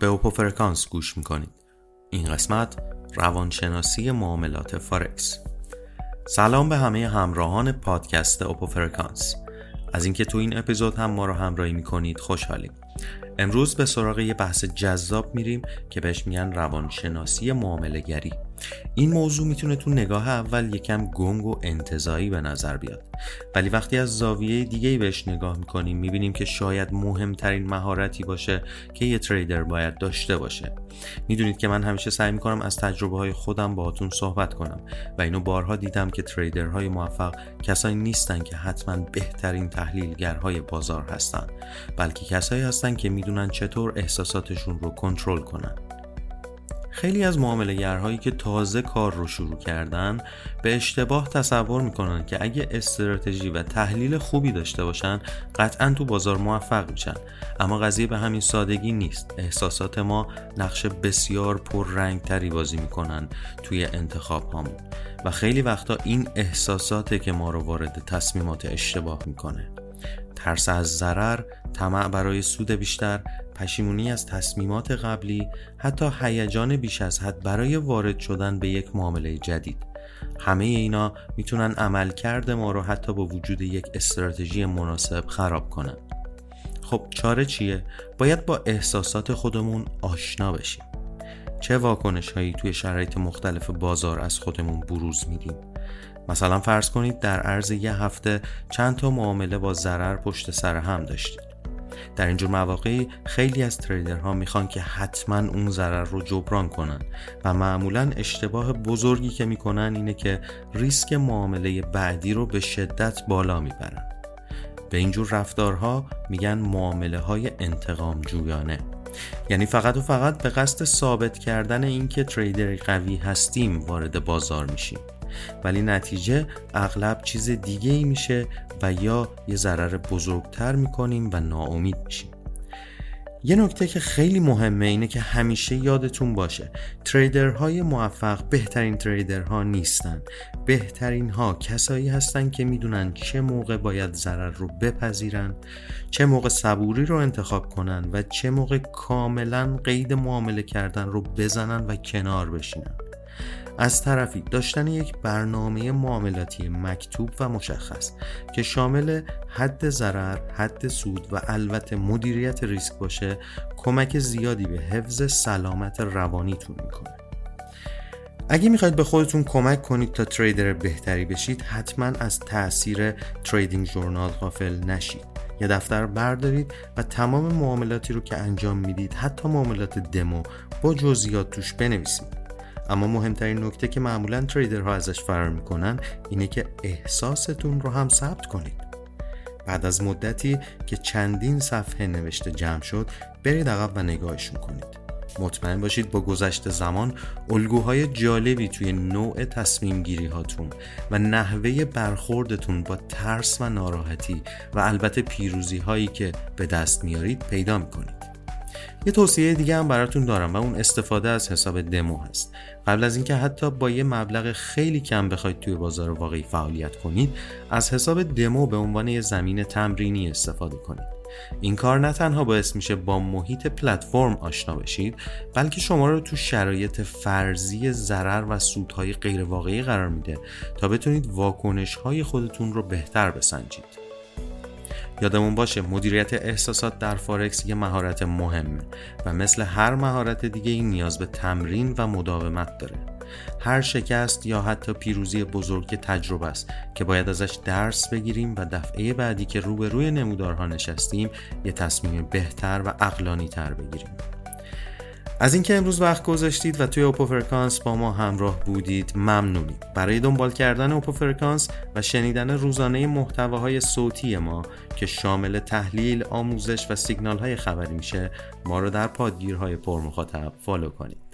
به اوپو فرکانس گوش می‌کنید. این قسمت روانشناسی معاملات فارکس. سلام به همه همراهان پادکست اوپو فرکانس از اینکه تو این اپیزود هم ما رو همراهی می‌کنید خوشحالیم. امروز به سراغ یه بحث جذاب میریم که بهش میگن روانشناسی معامله گری این موضوع می‌تونه تو نگاه اول یکم گنگ و انتزاعی به نظر بیاد. ولی وقتی از زاویه دیگه بهش نگاه می‌کنیم می‌بینیم که شاید مهمترین مهارتی باشه که یه تریدر باید داشته باشه. می‌دونید که من همیشه سعی می‌کنم از تجربه های خودم باهاتون صحبت کنم و اینو بارها دیدم که تریدرهای موفق کسایی نیستن که حتما بهترین تحلیلگرهای بازار هستن بلکه کسایی هستن که می‌دونن چطور احساساتشون رو کنترل کنن. خیلی از معامله که تازه کار رو شروع کردن به اشتباه تصور می‌کنن که اگه استراتژی و تحلیل خوبی داشته باشن قطعا تو بازار موفق میشن. اما قضیه به همین سادگی نیست. احساسات ما نقش بسیار پررنگ تری بازی می‌کنن توی انتخاب هامون و خیلی وقتا این احساساته که ما رو وارد تصمیمات اشتباه می‌کنه. ترس از ضرر، طمع برای سود بیشتر، پشیمونی از تصمیمات قبلی، حتی هیجان بیش از حد برای وارد شدن به یک معامله جدید. همه اینا می‌تونن عملکرد ما رو حتی با وجود یک استراتژی مناسب خراب کنن. خب چاره چیه؟ باید با احساسات خودمون آشنا بشیم. چه واکنش هایی توی شرایط مختلف بازار از خودمون بروز میدیم؟ مثلا فرض کنید در عرض یه هفته چند تا معامله با ضرر پشت سر هم داشتید در اینجور مواقعی خیلی از تریدرها می‌خوان که حتما اون ضرر رو جبران کنن و معمولا اشتباه بزرگی که می‌کنن اینه که ریسک معامله بعدی رو به شدت بالا می‌برن. به اینجور رفتارها میگن معامله های انتقام جویانه یعنی فقط و فقط به قصد ثابت کردن اینکه تریدر قوی هستیم وارد بازار میشیم. ولی نتیجه اغلب چیز دیگه ای میشه و یا یه ضرر بزرگتر می‌کنیم و ناامید میشیم. یه نکته که خیلی مهمه اینه که همیشه یادتون باشه تریدرهای موفق بهترین تریدرها نیستن. بهترین ها کسایی هستن که می‌دونن چه موقع باید ضرر رو بپذیرن چه موقع صبوری رو انتخاب کنن و چه موقع کاملا قید معامله کردن رو بزنن و کنار بشینن. از طرفی داشتن یک برنامه معاملاتی مکتوب و مشخص که شامل حد ضرر، حد سود و البته مدیریت ریسک باشه کمک زیادی به حفظ سلامت روانیتون می‌کنه. اگه می‌خواید به خودتون کمک کنید تا تریدر بهتری بشید حتما از تاثیر تریدینگ جورنال غافل نشید. یه دفتر بردارید و تمام معاملاتی رو که انجام می‌دید حتی معاملات دمو با جزئیات توش بنویسید. اما مهمترین نکته که معمولا تریدرها ازش فرار می‌کنن اینه که احساستون رو هم ثبت کنید. بعد از مدتی که چندین صفحه نوشته جمع شد برید عقب و نگاهشون کنید. مطمئن باشید با گذشت زمان الگوهای جالبی توی نوع تصمیم گیری هاتون و نحوه برخوردتون با ترس و ناراحتی و البته پیروزی هایی که به دست میارید پیدا می‌کنید. یه توصیه دیگه هم براتون دارم و اون استفاده از حساب دمو هست. قبل از اینکه حتی با یه مبلغ خیلی کم بخواید توی بازار واقعی فعالیت کنید از حساب دمو به عنوان یه زمین تمرینی استفاده کنید. این کار نه تنها باعث میشه با محیط پلتفرم آشنا بشید بلکه شما رو تو شرایط فرضی ضرر و سودهای غیرواقعی قرار میده تا بتونید واکنش های خودتون رو بهتر بسنجید. یادمون باشه مدیریت احساسات در فارکس یه مهارت مهمه و مثل هر مهارت دیگه این نیاز به تمرین و مداومت داره. هر شکست یا حتی پیروزی بزرگ تجربه است که باید ازش درس بگیریم و دفعه بعدی که روبروی نمودارها نشستیم یه تصمیم بهتر و عقلانی تر بگیریم. از اینکه امروز وقت گذاشتید و توی اوپو فرکانس با ما همراه بودید ممنونیم برای دنبال کردن اوپو فرکانس و شنیدن روزانه محتواهای صوتی ما که شامل تحلیل، آموزش و سیگنال های خبری میشه ما رو در پادگیرهای پر مخاطب follow کنید.